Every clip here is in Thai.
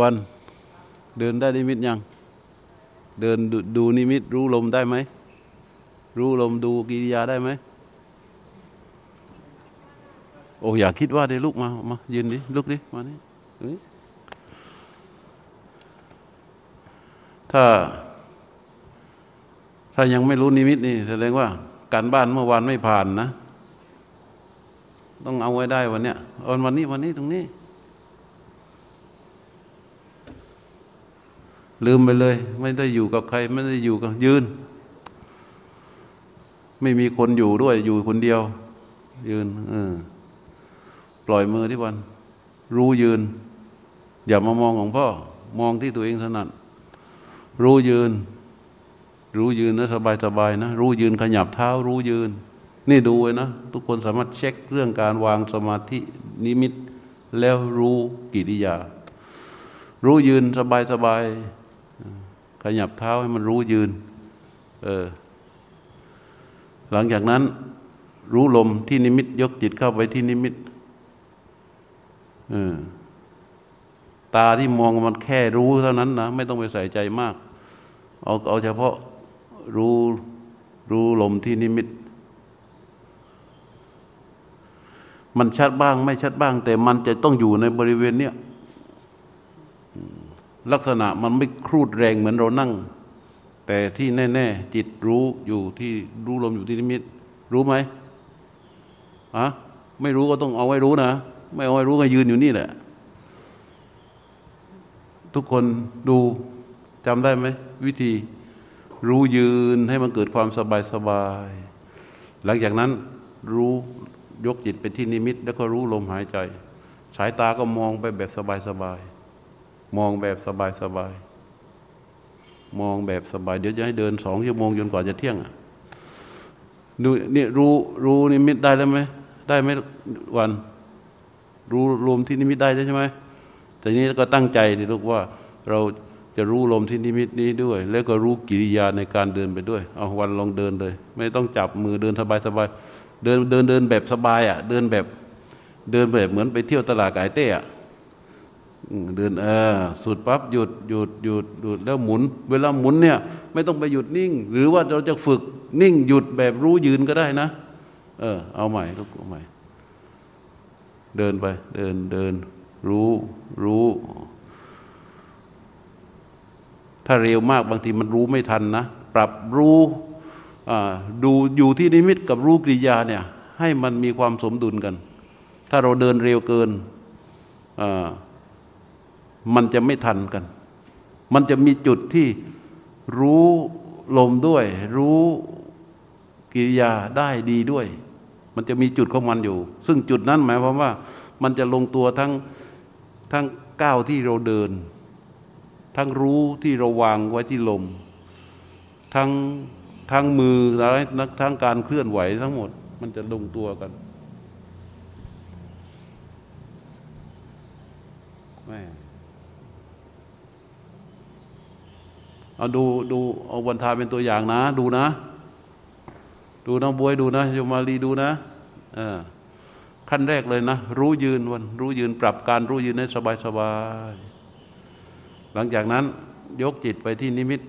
วันเดินได้นิมิตยัง เดินดดูนิมิตรู้ลมได้ไหม รู้ลมดูกิริยาได้ไหม โอ้อย่าคิดว่าได้ลุกมา มายืนดิ ลุกดิ มานี่ถ้า ถ้ายังไม่รู้นิมิตนี่แสดงว่า การบ้านเมื่อวานไม่ผ่านนะ ต้องเอาไว้ได้วันเนี้ยวันนี้วันนี้ตรงนี้ ลืมไปเลย ไม่ได้อยู่กับใคร ไม่ได้อยู่กับยืน ไม่มีคนอยู่ด้วย อยู่คนเดียว ยืนเออปล่อยมือที่วัน รู้ยืน อย่ามามองของพ่อ มองที่ตัวเองถนัดรู้ยืน รู้ยืนนะสบายสบายนะ รู้ยืนขยับเท้า รู้ยืน นี่ดูไว้นะ ทุกคนสามารถเช็คเรื่องการวางสมาธินิมิต แล้วรู้กิริยา รู้ยืนสบายสบาย ขยับเท้าให้มันรู้ยืน เออ หลังจากนั้น รู้ลมที่นิมิต ยกจิตเข้าไปที่นิมิต เออ ตาที่มองมันแค่รู้เท่านั้นนะ ไม่ต้องไปใส่ใจมาก เอาเอาเฉพาะรู้รู้ลมที่นิมิต มันชัดบ้างไม่ชัดบ้าง แต่มันจะต้องอยู่ในบริเวณเนี้ย ลักษณะมันไม่ครูดแรงเหมือนเรานั่ง แต่ที่แน่ ๆ จิตรู้อยู่ที่รู้ลมอยู่ที่นิมิต รู้ไหมอะไม่รู้ก็ต้องเอาไว้รู้นะ ไม่เอาไว้รู้ก็ยืนอยู่นี่แหละ ทุกคนดูจำได้ไหม วิธีรู้ยืนให้มันเกิดความสบายสบาย หลังจากนั้นรู้ยกจิตไปที่นิมิต แล้วก็รู้ลมหายใจ สายตาก็มองไปแบบสบายสบาย มองแบบสบายสบายมองแบบสบาย เดี๋ยวจะให้เดินสองชั่วโมงจนกว่าจะเที่ยงอะดูนี่รู้รู้นิมิตได้แล้วไหมได้ไหมวัน รู้ลมที่นิมิตได้ใช่ไหมแต่นี้ก็ตั้งใจที่ลูกว่าเราจะรู้ลมที่นิมิตนี้ด้วย แล้วก็รู้กิริยาในการเดินไปด้วย เอาวันลองเดินเลย ไม่ต้องจับมือเดินสบายสบายเดินเดินเดินแบบสบายอะ เดินแบบเดินแบบเหมือนไปเที่ยวตลาดไก่เต้อะ เดินเออสุดปั๊บหยุดหยุดหยุดหยุดแล้วหมุน เวลาหมุนเนี่ยไม่ต้องไปหยุดนิ่ง หรือว่าเราจะฝึกนิ่งหยุดแบบรู้ยืนก็ได้นะ เออ เอาใหม่ลูกเอาใหม่ เดินไป เดินเดิน รู้รู้ ถ้าเร็วมากบางทีมันรู้ไม่ทันนะ ปรับรู้ดูอยู่ที่นิมิตกับรู้กริยาเนี่ย ให้มันมีความสมดุลกัน ถ้าเราเดินเร็วเกินอ่า มันจะไม่ทันกัน มันจะมีจุดที่รู้ลมด้วย รู้กิริยาได้ดีด้วย มันจะมีจุดของมันอยู่ ซึ่งจุดนั้นหมายความว่า มันจะลงตัวทั้งทั้งก้าวที่เราเดิน ทั้งรู้ที่เราวางไว้ที่ลม ทั้งทั้งมือและทั้งการเคลื่อนไหวทั้งหมด มันจะลงตัวกันแม่ เอาดูดูเอาวันทาเป็นตัวอย่างนะ ดูนะ ดูน้องบวยดูนะโยมาลีดูนะขั้นแรกเลยนะ รู้ยืนวัน รู้ยืนปรับการรู้ยืนให้สบายสบายหลังจากนั้นยกจิตไปที่นิมิต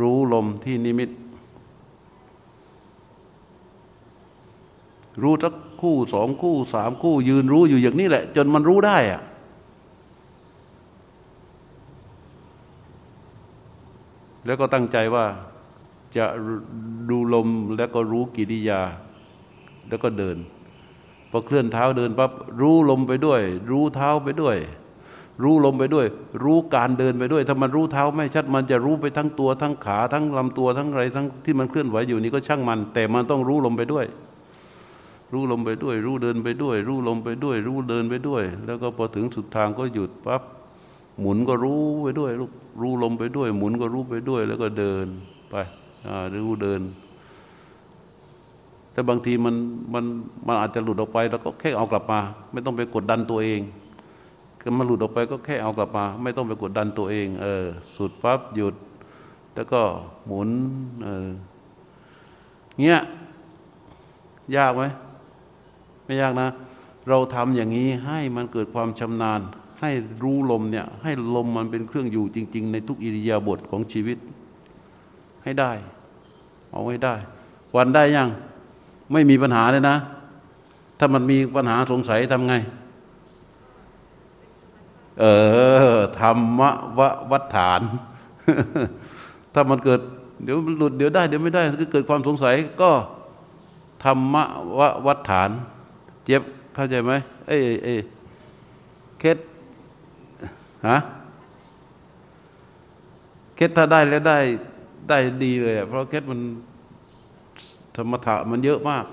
รู้ลมที่นิมิต รู้สักคู่สองคู่สามคู่ยืนรู้อยู่อย่างนี้แหละ จนมันรู้ได้อะ แล้วก็ตั้งใจว่าจะดูลมแล้วก็รู้กิริยา แล้วก็เดินพอเคลื่อนเท้าเดินปั๊บรู้ลมไปด้วย รู้เท้าไปด้วย รู้ลมไปด้วย รู้การเดินไปด้วย ถ้ามันรู้เท้าไม่ชัดมันจะรู้ไปทั้งตัวทั้งขาทั้งลำตัวทั้งอะไรทั้งที่มันเคลื่อนไหวอยู่นี่ก็ช่างมัน แต่มันต้องรู้ลมไปด้วย รู้ลมไปด้วย รู้เดินไปด้วย รู้ลมไปด้วย รู้เดินไปด้วย แล้วก็พอถึงสุดทางก็หยุดปั๊บ หมุนก็รู้ไปด้วยลูกรู้ลมไปด้วย หมุนก็รู้ไปด้วย แล้วก็เดินไปรู้เดิน แต่บางทีมันมันมันอาจจะหลุดออกไป แล้วก็แค่เอากลับมา ไม่ต้องไปกดดันตัวเองก็มันหลุดออกไปก็แค่เอากลับมา ไม่ต้องไปกดดันตัวเอง เออ สุดปั๊บหยุด แล้วก็หมุน เออเงี้ยยากไหมไม่ยากนะ เราทำอย่างนี้ให้มันเกิดความชำนาญ ให้รู้ลมเนี่ยให้ลมมันเป็นเครื่องอยู่จริง ๆ ในทุกอิริยาบถของชีวิต ให้ได้ เอาไว้ได้ วันได้ยังไม่มีปัญหาเลยนะ ถ้ามันมีปัญหาสงสัยทำไง เออธรรมววัฏฐาน ถ้ามันเกิด เดี๋ยวหลุดเดี๋ยวได้เดี๋ยวไม่ได้ก็เกิดความสงสัย ก็ธรรมววัฏฐาน เจ็บเข้าใจไหมเอ้เอ้เคส ฮะเคสถ้าได้แล้วได้ได้ดีเลยเพราะเคสมันธรรมถะมันเยอะมาก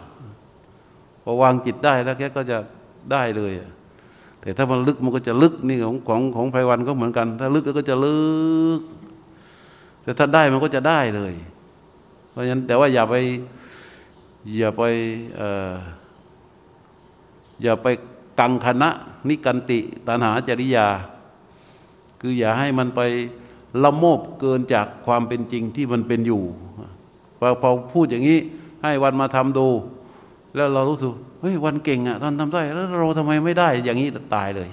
พอวางจิตได้แล้วแค่ก็จะได้เลย แต่ถ้ามันลึกมันก็จะลึกนี่ของของของไพวันก็เหมือนกัน ถ้าลึกก็จะลึก แต่ถ้าได้มันก็จะได้เลย เพราะฉะนั้นแต่ว่าอย่าไปอย่าไปอย่าไปกังคณะนิกันติตันหาจริยา คืออย่าให้มันไปละโมบเกินจากความเป็นจริงที่มันเป็นอยู่พอพอพูดอย่างนี้ให้วันมาทำดู แล้วเรารู้สึกเฮ้ยวันเก่งอะท่านทำได้ แล้วเราทำไมไม่ได้ อย่างนี้ตายเลย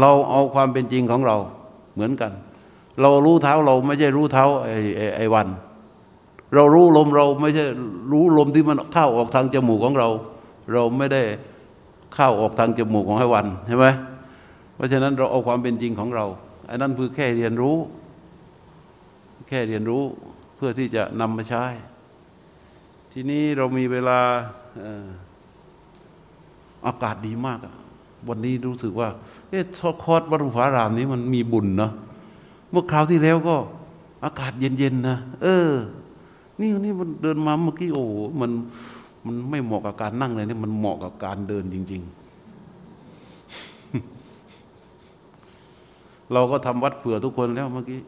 เราเอาความเป็นจริงของเราเหมือนกัน เรารู้เท้าเราไม่ใช่รู้เท้าไอ้ไอ้วัน เรารู้ลมเราไม่ใช่รู้ลมที่มันเข้าออกทางจมูกของเรา เราไม่ได้เข้าออกทางจมูกของไอ้วันใช่ไหม ราะฉะนั้นเราเอาความเป็นจริงของเราไอ้นั่นคือแค่เรียนรู้ แค่เรียนรู้เพื่อที่จะนำมาใช้ ทีนี้เรามีเวลาอากาศดีมากวันนี้รู้สึกว่าเอ๊ะคอร์สวัดรุภารามนี้มันมีบุญเนาะเมื่อคราวที่แล้วก็อากาศเย็นๆนะเออ นี่นี่มันเดินมาเมื่อกี้โอ้มันมันไม่เหมาะกับการนั่งเลยนี่มันเหมาะกับการเดินจริง ๆ เราก็ทำวัดเผื่อทุกคนแล้วเมื่อกี้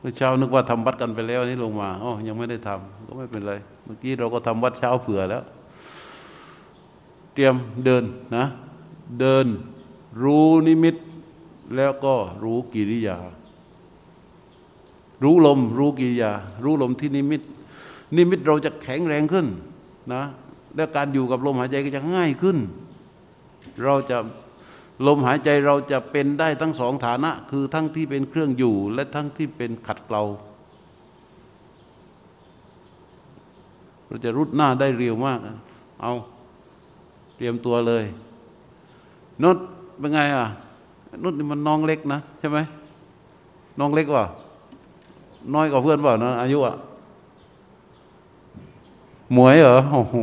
เมื่อเช้านึกว่าทำวัดกันไปแล้วนี่ลงมาอ๋อยังไม่ได้ทำก็ไม่เป็นไร เมื่อกี้เราก็ทำวัดเช้าเผื่อแล้ว เตรียมเดินนะ เดินรู้นิมิต แล้วก็รู้กิริยา รู้ลม รู้กิริยา รู้ลมที่นิมิต นิมิตเราจะแข็งแรงขึ้นนะ และการอยู่กับลมหายใจก็จะง่ายขึ้น เราจะ ลมหายใจเราจะเป็นได้ทั้งสองฐานะ คือทั้งที่เป็นเครื่องอยู่ และทั้งที่เป็นขัดเกลาเราจะรุดหน้าได้เร็วมาก เอาเตรียมตัวเลยนุชเป็นไงอะนุชนี่มันน้องเล็กนะใช่ไหมน้องเล็กว่ะน้อยกว่าเพื่อนเปล่านะอายุอะหมวยเหรอโอ้โห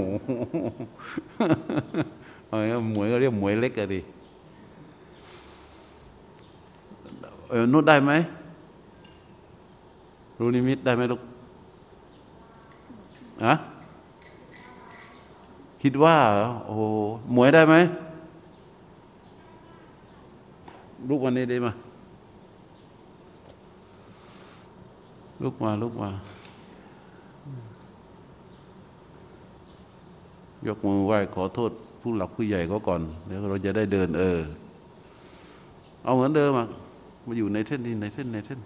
หมวยก็เรียกหมวยเล็กอะดิ เออนุดได้ไหม รู้นิมิตได้ไหมลูกอะคิดว่า โอ้หมวยได้ไหมลูกวันนี้ได้มาลูกมาลูกมา ยกมือไหว้ขอโทษ ผู้หลักผู้ใหญ่เขาก่อน เดี๋ยวเราจะได้เดินเออ เอาเหมือนเดิมอะ มาอยู่ในเส้นนี้ในเส้นในเส้น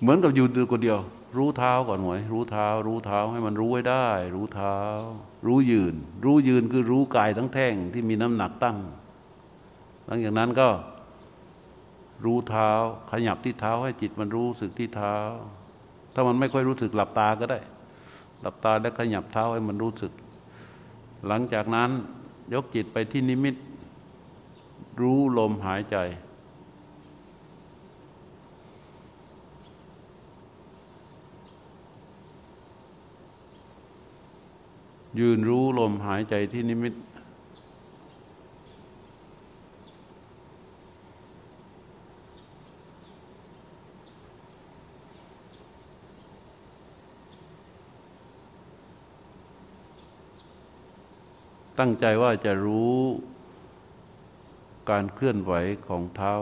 เหมือนกับอยู่ตัวคนเดียว รู้เท้าก่อนหวย รู้เท้า รู้เท้าให้มันรู้ไว้ได้ รู้เท้า รู้ยืน รู้ยืนคือรู้กายทั้งแท่งที่มีน้ำหนักตั้ง หลังจากนั้นก็ รู้เท้า ขยับที่เท้าให้จิตมันรู้สึกที่เท้า ถ้ามันไม่ค่อยรู้สึกหลับตาก็ได้ หลับตาแล้วขยับเท้าให้มันรู้สึก หลังจากนั้นยกจิตไปที่นิมิต รู้ลมหายใจ ยืนรู้ลมหายใจที่นิมิตตั้งใจว่าจะรู้ การเคลื่อนไหวของเท้า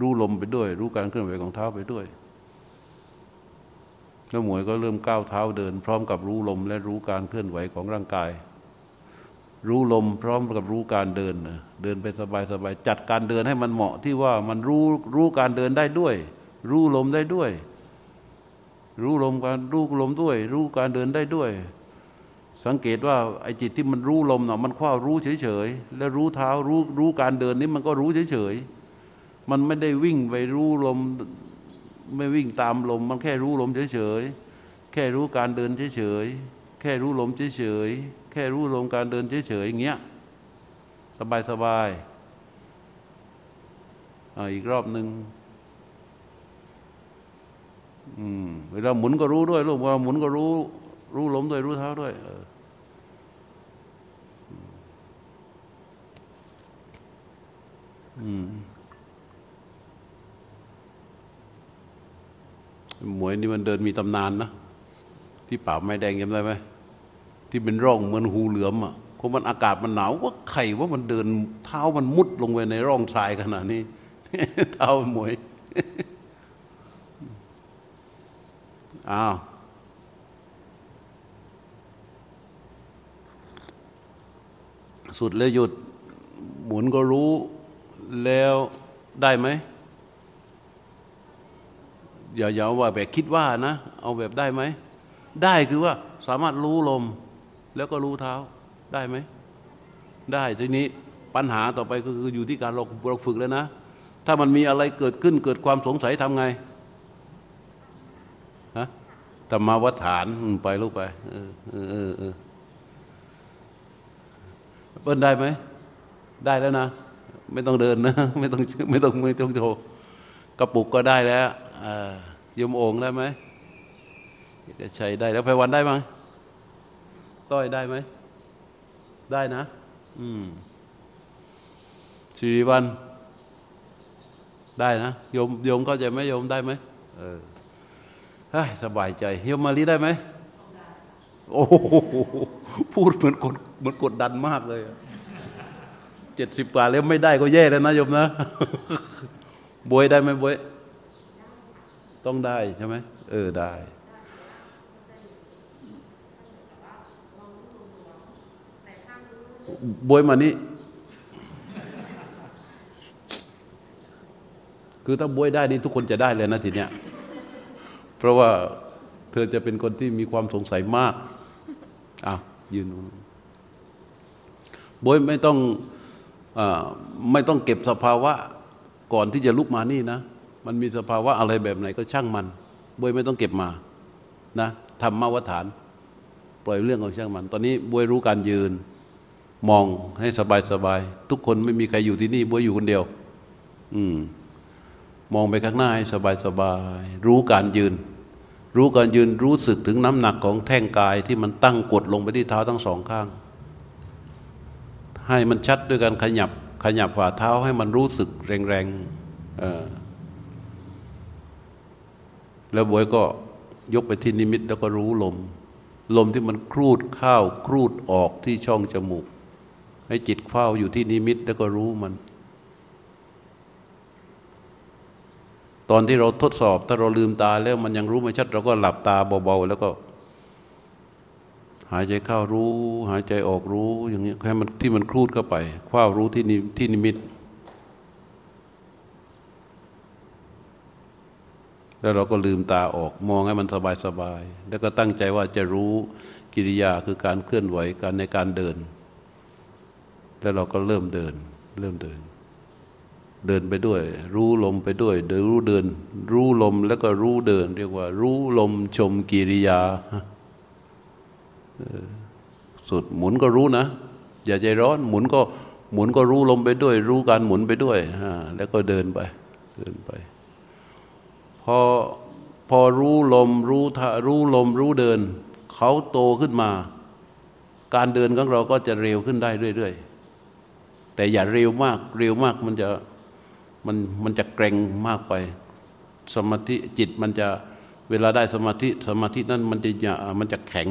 รู้ลมไปด้วย รู้การเคลื่อนไหวของเท้าไปด้วยแล้วหมวยก็เริ่มก้าวเท้าเดิน พร้อมกับรู้ลมและรู้การเคลื่อนไหวของร่างกาย รู้ลมพร้อมกับรู้การเดิน เดินไปสบายๆจัดการเดินให้มันเหมาะที่ว่ามันรู้รู้การเดินได้ด้วย รู้ลมได้ด้วย รู้ลมการรู้ลมด้วย รู้การเดินได้ด้วย สังเกตว่าไอ้จิตที่มันรู้ลมเนาะมันคว้ารู้เฉยๆแล้วรู้เท้ารู้รู้การเดินนี่มันก็รู้เฉยๆมันไม่ได้วิ่งไปรู้ลมไม่วิ่งตามลม มันแค่รู้ลมเฉยๆแค่รู้การเดินเฉยๆแค่รู้ลมเฉยๆแค่รู้ลมการเดินเฉยๆอย่างเงี้ยสบายสบายอีกรอบหนึ่งเวลาหมุนก็รู้ด้วยลูกเวลาหมุนก็รู้ รู้ลมด้วยรู้เท้าด้วยเออหมวยนี่มันเดินมีตำนานนะ ที่ป่าไม้แดงยังได้ไหมที่เป็นร่องเหมือนหูเหลือมอะเพราะมันอากาศมันหนาวว่าไข่ว่ามันเดินเท้ามันมุดลงไปในร่องทรายขนาดนี้เท้าหมวยอ้าว สุดแล้วหยุดหมุนก็รู้แล้วได้ไหมอย่าอย่าว่าแบบคิดว่านะ เอาแบบได้ไหม ได้คือว่าสามารถรู้ลม แล้วก็รู้เท้าได้ไหม ได้ทีนี้ปัญหาต่อไปก็คืออยู่ที่การเราเราฝึกแล้วนะ ถ้ามันมีอะไรเกิดขึ้นเกิดความสงสัยทำไงฮะธรรมาวัฏฐานไปลูกไป เออเออเออ เปิ้ลได้ไหม ได้แล้วนะ ไม่ต้องเดินนะ ไม่ต้องไม่ต้องไม่ต้องโชว์กระปุกก็ได้แล้วยมโอ่งได้ไหมใช้ได้แล้วไพวันได้ไหมต้อยได้ไหม ได้นะ อืมชีวัน ได้นะโยมโยมเข้าใจไหมโยมได้ไหมเออสบายใจโยมมาลีได้ไหม โอ้โหพูดเหมือนกดเหมือนกดดันมากเลยเจ็ดสิบกว่าแล้วไม่ได้ก็แย่แล้วนะโยมนะบวยได้ไหมบวย ต้องได้ใช่ไหมเออได้บวยมานี่คือถ้าบวยได้นี่ทุกคนจะได้เลยนะทีเนี้ย เพราะว่าเธอจะเป็นคนที่มีความสงสัยมาก อ้าวยืนบวยไม่ต้องอไม่ต้องเก็บสภาวะก่อนที่จะลุกมานี่นะ มันมีสภาวะอะไรแบบไหนก็ช่างมันบวยไม่ต้องเก็บมานะทำมาวัฏฐาน ปล่อยเรื่องของช่างมัน ตอนนี้บวยรู้การยืน มองให้สบายสบายทุกคนไม่มีใครอยู่ที่นี่บวยอยู่คนเดียว อืมมองไปข้างหน้าให้สบายสบายรู้การยืน รู้การยืนรู้สึกถึงน้ำหนักของแท่งกายที่มันตั้งกดลงไปที่เท้าทั้งสองข้าง ให้มันชัดด้วยการขยับขยับฝ่าเท้าให้มันรู้สึกแรงๆแล้วบวยก็ยกไปที่นิมิตแล้วก็รู้ลม ลมที่มันครูดเข้าครูดออกที่ช่องจมูก ให้จิตเฝ้าอยู่ที่นิมิตแล้วก็รู้มัน ตอนที่เราทดสอบ ถ้าเราลืมตาแล้วมันยังรู้ไม่ชัด เราก็หลับตาเบาๆแล้วก็ หายใจเข้ารู้ หายใจออกรู้ อย่างนี้แค่มันที่มันคลูดเข้าไปคว้ารู้ที่นิที่นิมิต แล้วเราก็ลืมตาออกมองให้มันสบายๆแล้วก็ตั้งใจว่าจะรู้กิริยาคือการเคลื่อนไหวการในการเดิน แล้วเราก็เริ่มเดิน เริ่มเดิน เดินไปด้วย รู้ลมไปด้วยเดินรู้เดิน รู้ลมแล้วก็รู้เดิน เรียกว่า รู้ลมชมกิริยาสุดหมุนก็รู้นะ อย่าใจร้อน หมุนก็หมุนก็รู้ลมไปด้วย รู้การหมุนไปด้วยแล้วก็เดินไป เดินไปพอพอรู้ลมรู้ทารู้ลมรู้เดิน เขาโตขึ้นมา การเดินของเราก็จะเร็วขึ้นได้เรื่อย ๆ แต่อย่าเร็วมาก เร็วมากมันจะ มันมันจะเกรงมากไป สมาธิจิตมันจะเวลาได้สมาธิสมาธินั้นมันจะมันจะแข็ง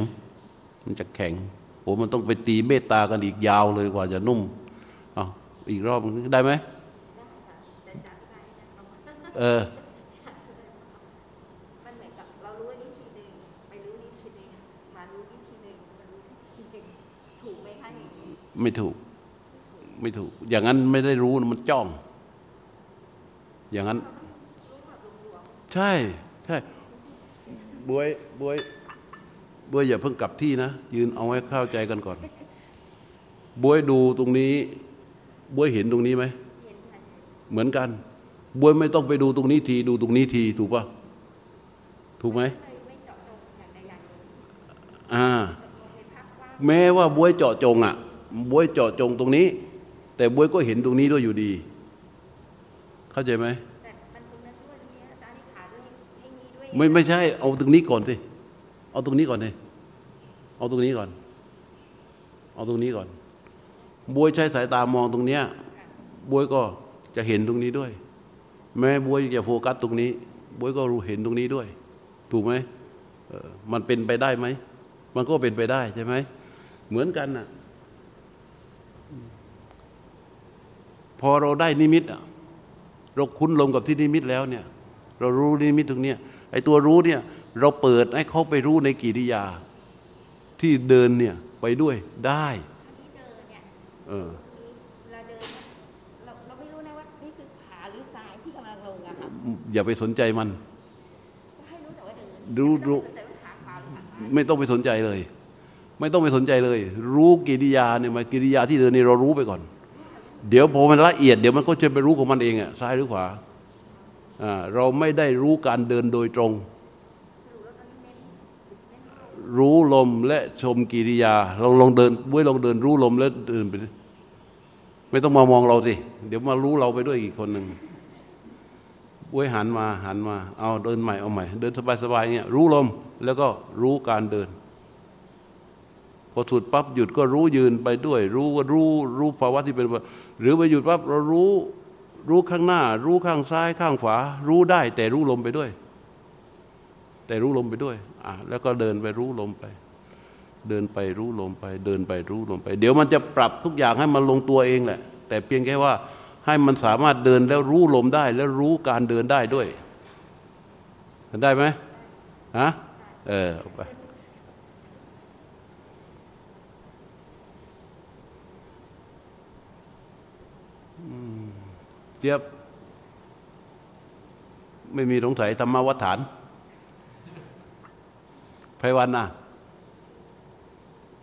มันจะแข็งโอ้มันต้องไปตีเมตตากันอีกยาวเลยกว่าจะนุ่มเอาอีกรอบได้ไหมเออไม่ถูก ไม่ถูก อย่างนั้นไม่ได้รู้มันจ้อง อย่างนั้น ใช่ใช่บวยบวยบวยอย่าเพิ่งกลับที่นะ ยืนเอาให้เข้าใจกันก่อน บวยดูตรงนี้ บวยเห็นตรงนี้ไหม เหมือนกัน บวยไม่ต้องไปดูตรงนี้ที ดูตรงนี้ที ถูกปะถูกไหมอ่า แม้ว่าบวยเจาะจงอะบวยเจาะจงตรงนี้ แต่บวยก็เห็นตรงนี้ด้วยอยู่ดี เข้าใจไหมไม่ไม่ใช่ เอาตรงนี้ก่อนสิเอาตรงนี้ก่อนเลยเอาตรงนี้ก่อน เอาตรงนี้ก่อนบวยใช้สายตามองตรงเนี้ยบวยก็จะเห็นตรงนี้ด้วย แม้บวยจะโฟกัสตรงนี้บวยก็รู้เห็นตรงนี้ด้วย ถูกไหมมันเป็นไปได้ไหมมันก็เป็นไปได้ใช่ไหมเหมือนกันน่ะพอเราได้นิมิตอะ เราคุ้นลงกับที่นิมิตแล้วเนี่ย เรารู้นิมิตตรงเนี้ยไอ้ตัวรู้เนี่ย เราเปิดให้เขาไปรู้ในกิริยา ที่เดินเนี่ยไปด้วยได้เออเราเดินเราเราไม่รู้นะว่านี่คือขาหรือทรายที่กำลังลงอะค่ะอย่าไปสนใจมันให้รู้แต่ว่าเดินรู้รู้ไม่ต้องไปสนใจเลย ไม่ต้องไปสนใจเลย รู้กิริยาเนี่ยมากิริยาที่เดินนี่เรารู้ไปก่อน เดี๋ยวพอมันละเอียดเดี๋ยวมันก็จะไปรู้ของมันเองอะซ้ายหรือขวาเราไม่ได้รู้การเดินโดยตรง รู้ลมและชมกิริยาเราลองเดินบ้ยลองเดินรู้ลมและเดินไปไม่ต้องมามองเราสิ เดี๋ยวมารู้เราไปด้วยอีกคนหนึ่งบ้ยหันมาหันมา เอาเดินใหม่เอาใหม่ เดินสบายๆเงี้ยรู้ลมแล้วก็รู้การเดิน พอสุดปั๊บหยุดก็รู้ยืนไปด้วย รู้ว่ารู้รู้ภาวะที่เป็น หรือไปหยุดปั๊บเรารู้รู้ข้างหน้า รู้ข้างซ้ายข้างขวา รู้ได้แต่รู้ลมไปด้วย แต่รู้ลมไปด้วยอะแล้วก็เดินไปรู้ลมไป เดินไปรู้ลมไป เดินไปรู้ลมไป เดี๋ยวมันจะปรับทุกอย่างให้มันลงตัวเองแหละ แต่เพียงแค่ว่าให้มันสามารถเดินแล้วรู้ลมได้ แล้วรู้การเดินได้ด้วยได้ไหมฮะเออไป เจี๊ยบไม่มีสงสัยธรรมวัฏฐานไพวันน่ะ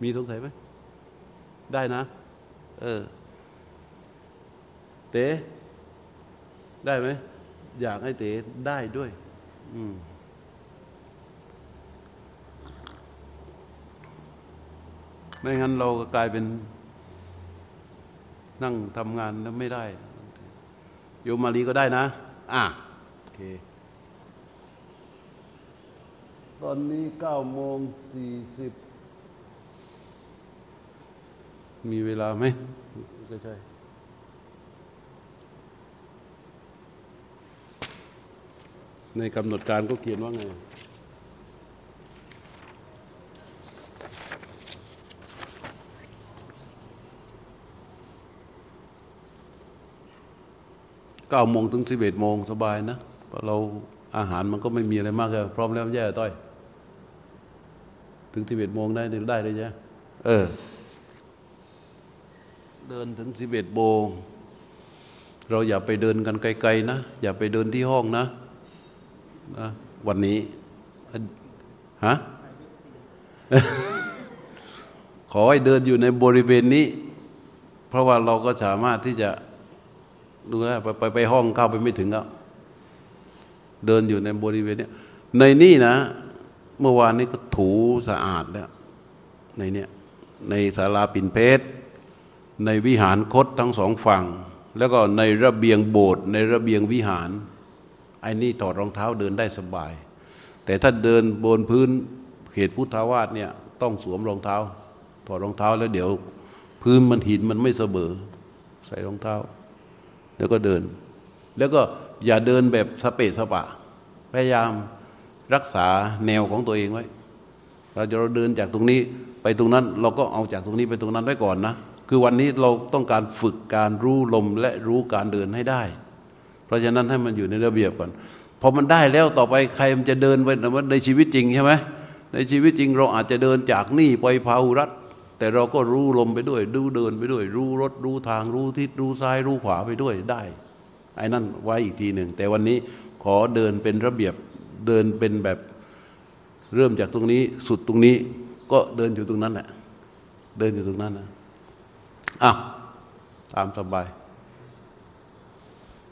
มีสงสัยไหม ได้นะ เออ เต๋ได้ไหม อยากให้เต๋ได้ด้วย อืมไม่งั้นเราก็กลายเป็น นั่งทำงานแล้วไม่ได้ โยมมาลีก็ได้นะ อะโอเค ตอนนี้เก้าโมงสี่สิบมีเวลาไหมก็ใช่ในกำหนดการก็เขียนว่าไง เก้าโมงถึงสิบเอ็ดโมงสบายนะเราอาหารมันก็ไม่มีอะไรมากเลยพร้อมแล้วแย่ต้อย ถึงสิบเอ็ดโมงได้ได้เลยใช่เออ เดินถึงสิบเอ็ดโมงเราอย่าไปเดินกันไกลๆนะ อย่าไปเดินที่ห้องนะนะวันนี้ฮะขอให้เดินอยู่ในบริเวณนี้ เพราะว่าเราก็สามารถที่จะ ดูนะไปไปไปห้องเข้าไปไม่ถึงแล้วเดินอยู่ในบริเวณนี้ในนี่นะ เมื่อวานนี้ก็ถูสะอาดแล้วในเนี้ยในศาลาปิ่นเพชรในวิหารคดทั้งสองฝั่ง แล้วก็ในระเบียงโบสถ์ในระเบียงวิหารไอ้นี่ถอดรองเท้าเดินได้สบาย แต่ถ้าเดินบนพื้นเขตพุทธาวาสเนี่ยต้องสวมรองเท้า ถอดรองเท้าแล้วเดี๋ยว พื้นมันหินมันไม่เสมอใส่รองเท้า แล้วก็เดิน แล้วก็อย่าเดินแบบสเปสปะ พยายามรักษาแนวของตัวเองไว้ เราจะเราเดินจากตรงนี้ไปตรงนั้น เราก็เอาจากตรงนี้ไปตรงนั้นไว้ก่อนนะ คือวันนี้เราต้องการฝึกการรู้ลมและรู้การเดินให้ได้ เพราะฉะนั้นให้มันอยู่ในระเบียบก่อนพอมันได้แล้วต่อไปใครมันจะเดินไปในชีวิตจริงใช่ไหมในชีวิตจริงเราอาจจะเดินจากนี่ไปพาหุรัต แต่เราก็รู้ลมไปด้วย ดูเดินไปด้วย รู้รถรู้ทางรู้ทิศรู้ซ้ายรู้ขวาไปด้วยได้ไอ้นั่นไว้อีกทีหนึ่ง แต่วันนี้ขอเดินเป็นระเบียบเดินเป็นแบบเริ่มจากตรงนี้สุดตรงนี้ก็เดินอยู่ตรงนั้นแหละเดินอยู่ตรงนั้นนะอ้าวตามสบาย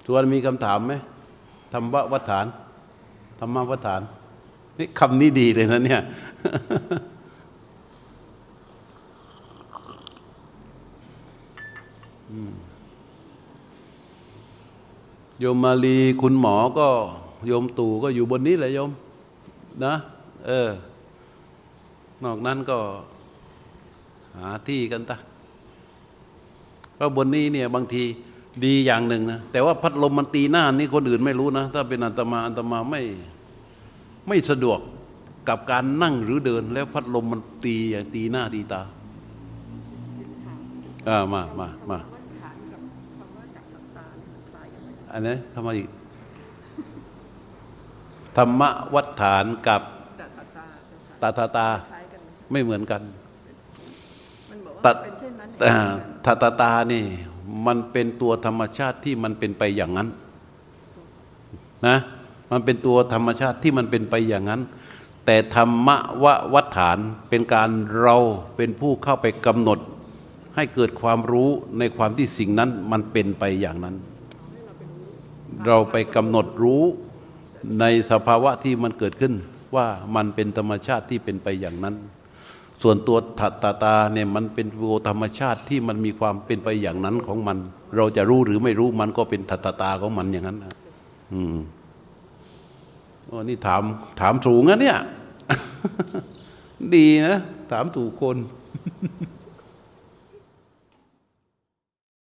ส่วนมีคำถามไหมธรรมวัฏฐานธรรมวัฏฐานนี่คำนี้ดีเลยนะเนี่ย โยมมาลีคุณหมอก็ โยมตู่ก็อยู่บนนี้แหละโยม นะ เออ นอกนั้นก็ หาที่กันตะเพราะบนนี้เนี่ย บางทีดีอย่างหนึ่งนะแต่ว่าพัดลมมันตีหน้านี่คนอื่นไม่รู้นะ ถ้าเป็นอัตมาอัตมาไม่ ไม่สะดวกกับการนั่งหรือเดิน แล้วพัดลมมันตีอย่างตีหน้าตีตาอ่ามามามา อันนี้ทำไมอีกธรรมวัฏฐานกับจักรตาเจ้าค่ะตาตาตาคล้ายกันไหมไม่เหมือนกันมันบอกตัว่าดเป็นเช่นนั้นแต่ตาตาตานี่ มันเป็นตัวธรรมชาติที่มันเป็นไปอย่างนั้นนะมันเป็นตัวธรรมชาติที่มันเป็นไปอย่างนั้น แต่ธรรมววัฏฐานเป็นการเราเป็นผู้เข้าไปกำหนด ให้เกิดความรู้ในความที่สิ่งนั้นมันเป็นไปอย่างนั้น เราไปกำหนดรู้ในสภาวะที่มันเกิดขึ้น ว่ามันเป็นธรรมชาติที่เป็นไปอย่างนั้น ส่วนตัวถัตตาตาเนี่ยมันเป็นตัวธรรมชาติที่มันมีความเป็นไปอย่างนั้นของมัน เราจะรู้หรือไม่รู้มันก็เป็นถัตตาตาของมันอย่างนั้นนะอืมโอ้นี่ถามถามถูกนะเนี่ย ดีนะ ถามถูกคน